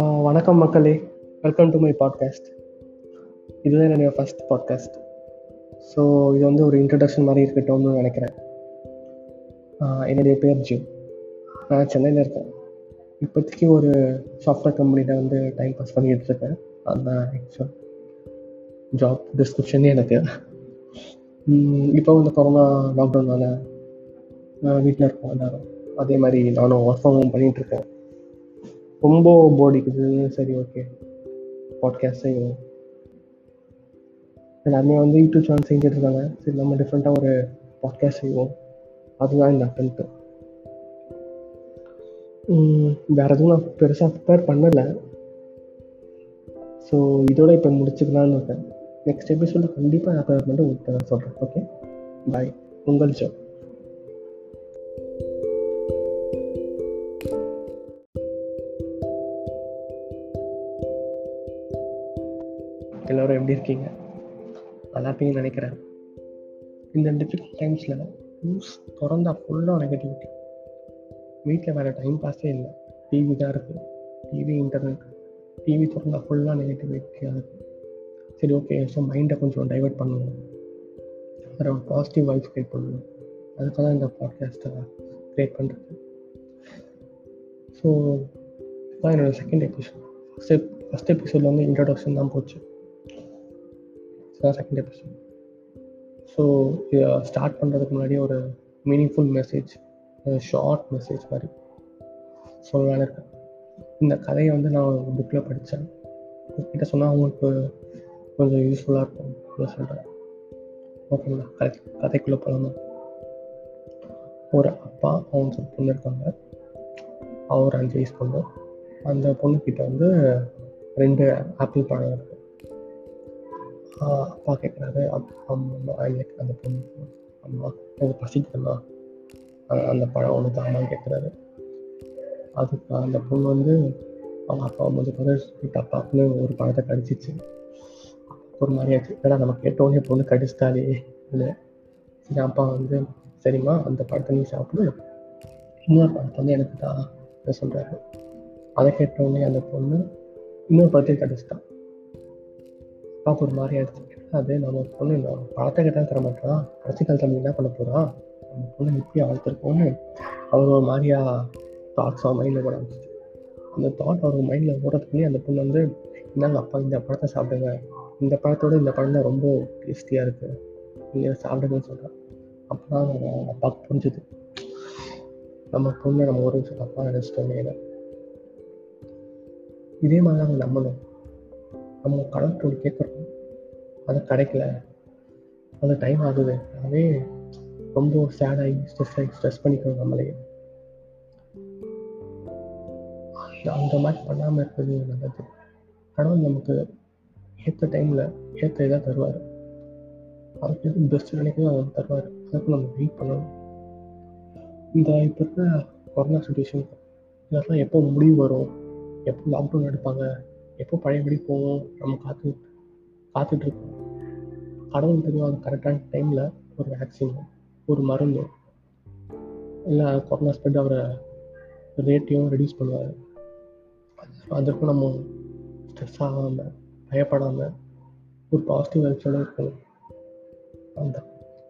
வணக்கம் மக்களே. Welcome to my podcast இதுதான் என்னுடைய ஃபஸ்ட் பாட்காஸ்ட் ஸோ இது வந்து ஒரு இன்ட்ரடக்ஷன் மாதிரி இருக்கட்டும்னு நினைக்கிறேன். என்னுடைய பேர் ஜிம். நான் சென்னையில் இருக்கேன். இப்போதைக்கு ஒரு சாஃப்ட்வேர் கம்பெனியில் வந்து டைம் பாஸ் பண்ணிக்கிட்டு இருக்கேன். அதுதான் ஆக்சுவல் ஜாப் டிஸ்கிரிப்ஷன் எனக்கு. இப்போ வந்து கொரோனா லாக்டவுனால வீட்டில் இருக்கோம் எல்லோரும். அதே மாதிரி நானும் ஒர்க் ஃப்ரம் ஹோம் பண்ணிகிட்டு இருக்கேன் ரொம்ப போடிக்குது சரி ஓகே பாட்காஸ்ட் செய்வோம் எல்லாருமே வந்து யூடியூப் சேனல் செஞ்சுட்டு இருக்காங்க. சரி நம்ம டிஃப்ரெண்ட்டாக ஒரு பாட்காஸ்ட் செய்வோம். அதுதான் இந்த அட்டன்ட்டு வேறு எதுவும் நான் பெருசாக ப்ரிப்பேர் பண்ணலை. ஸோ இதோட இப்போ முடிச்சுக்கலான்னு இருக்கேன். நெக்ஸ்ட் எபிசோட கண்டிப்பாக நான் ப்ரிப்பேர் பண்ணிட்டு உங்களுக்கு நான் சொல்கிறேன் ஓகே பாய் உங்கள் ஷோ எல்லோரும் எப்படி இருக்கீங்க? நல்லா இருப்பீங்கன்னு நினைக்கிறேன். இந்த டிஃபிகல்ட் டைம்ஸில் நியூஸ் திறந்தா ஃபுல்லாக நெகட்டிவிட்டி வீட்டில் வேறு டைம் பாஸே இல்லை. டிவி தான் இருக்குது டிவி இன்டர்நெட் டிவி திறந்தா ஃபுல்லாக நெகட்டிவிட்டியாக இருக்குது சரி ஓகே ஸோ மைண்டை கொஞ்சம் டைவெர்ட் பண்ணணும் வேறு ஒரு பாசிட்டிவ் வைப்ஸ் க்ரியேட் பண்ணணும் அதுக்காக தான் இந்த பாட்காஸ்ட்டை க்ரியேட் பண்ணுறது ஸோ இதுதான் என்னோடய செகண்ட் எபிசோட் ஃபஸ்ட் ஃபஸ்ட் எபிசோடில் வந்து இன்ட்ரடக்ஷன் தான் போச்சு. செகண்ட் எபிசோட் ஸோ இதை ஸ்டார்ட் பண்ணுறதுக்கு முன்னாடி ஒரு மீனிங்ஃபுல் மெசேஜ் ஷார்ட் மெசேஜ் மாதிரி சொல்லலான்னு இருக்கேன் இந்த கதையை வந்து நான் ஒரு புக்கில் படித்தேன் கிட்ட சொன்னால் அவங்களுக்கு கொஞ்சம் யூஸ்ஃபுல்லாக இருக்கும். அப்படின்னு சொல்கிறேன் ஓகேங்களா கதை கதைக்குள்ளே போகலாமா ஒரு அப்பா அவங்க ஒரு பொண்ணு இருக்காங்க. அவர் அஞ்சு வயசு பொண்ணு. அந்த பொண்ணுக்கிட்ட வந்து ரெண்டு ஆப்பிள் பழம் அப்பா கேட்குறாரு அம்மா அந்த பொண்ணு. அம்மா எனக்கு பசிக்குதுமா அந்த பழம் ஒன்று தாமான்னு கேட்குறாரு அதுக்கு அந்த பொண்ணு வந்து அவங்க அப்பா வந்து பதில் அப்பாவுக்குன்னு ஒரு பழத்தை கடிச்சிச்சு. ஒரு மாதிரியாச்சு ஏன்னா நம்ம கேட்டோடனே பொண்ணு கடிச்சிட்டாலே. இல்லை. சரி அப்பா வந்து சரிம்மா அந்த பழத்தை நீ சாப்பிடு. இன்னொரு பழத்தை வந்து எனக்கு தான் சொல்கிறாரு அதை கேட்டோடனே அந்த பொண்ணு இன்னொரு பழத்தையும் கடிச்சிட்டான் அப்பாவுக்கு ஒரு மாதிரி ஆயிடுச்சு. அது நம்ம பொண்ணு பழத்தை கேட்டால் தர மாட்டான் கடைசி காலத்தில் என்ன பண்ண போகிறான் நம்ம பொண்ணு எப்படி வளர்த்துருக்கோன்னு அவர் ஒரு மாதிரியா தாட்ஸ் அவன் மைண்டில் போட ஆரம்பிச்சிச்சு. அந்த தாட் அவர் மைண்டில் ஓடுறதுக்குள்ளே அந்த பொண்ணு வந்து என்னங்க அப்பா இந்த பழத்தை சாப்பிடுங்க. இந்த பழத்தோட இந்த பழம் தான் ரொம்ப டேஸ்டியாக இருக்குது நீங்கள் சாப்பிடுங்கன்னு சொல்கிறேன் அப்போ தான் அப்பாவுக்கு புரிஞ்சுது. நம்ம பொண்ணை நம்ம ஒரு நிமிஷம் தப்பாக நினச்சிட்டோமே இதே. மாதிரி தான் நம்பணும். நம்ம கடன் ஒன்று கேட்குறோம் அது கிடைக்கல. அது டைம் ஆகுது. அதே ரொம்ப சேடாகி ஸ்ட்ரெஸ் ஆகி ஸ்ட்ரெஸ் பண்ணிக்கிறோம் நம்மளே. அந்த மாதிரி பண்ணாமல் இருக்கிறது நல்லது. கடவுள் நமக்கு ஏற்ற டைமில் ஏற்ற இதாக தருவார். அதுக்கு எது பெஸ்ட் நினைக்கிறோம் அதை தருவார். அதுக்கு நம்ம வெயிட் பண்ணணும். இந்த இப்போ இருக்கிற கொரோனா சுச்சுவேஷன் இதெல்லாம் எப்போ முடிவு வரும்? எப்போ லாக்டவுன் எடுப்பாங்க? எப்போ பழையபடி போவோம்? நம்ம காத்து காத்துட்ருக்கோம் கடவுள் தெரியும் அது கரெக்டான டைமில் ஒரு வேக்சினோ ஒரு மருந்தோ இல்லை கொரோனா ஸ்ப்ரெட் அவரை ரேட்டையும் ரெடியூஸ் பண்ணுவார். அதற்கும் நம்ம ஸ்ட்ரெஸ் ஆகாமல் பயப்படாமல் ஒரு பாசிட்டிவ் வைப்ஸோட இருக்கணும் அந்த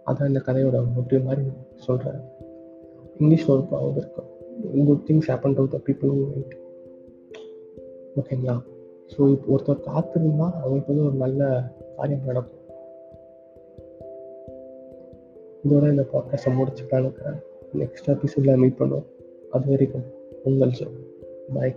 அதான் இந்த கதையோட மோட்டிவ் மாதிரி சொல்கிறேன் இங்கிலீஷில் ஒரு ப்ராப்ளம் இருக்கும் good things happen to the people ஓகேங்களா ஸோ இப்போ ஒருத்தர் காத்திருந்தா அவங்களுக்கு வந்து ஒரு நல்ல காரியம் நடக்கும். இதோட இந்த பாட்காஸ்ட்டை முடிச்சு இருக்கிறேன். நெக்ஸ்ட் எபிசோடில் மீட் பண்ணுவோம். அது வரைக்கும் உங்கள் சொல் பாய்